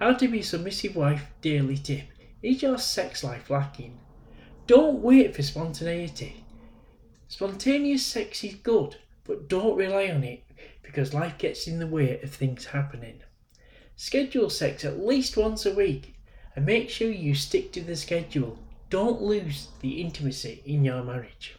How to be submissive wife daily tip. Is your sex life lacking? Don't wait for spontaneity. Spontaneous sex is good, but don't rely on it because life gets in the way of things happening. Schedule sex at least once a week and make sure you stick to the schedule. Don't lose the intimacy in your marriage.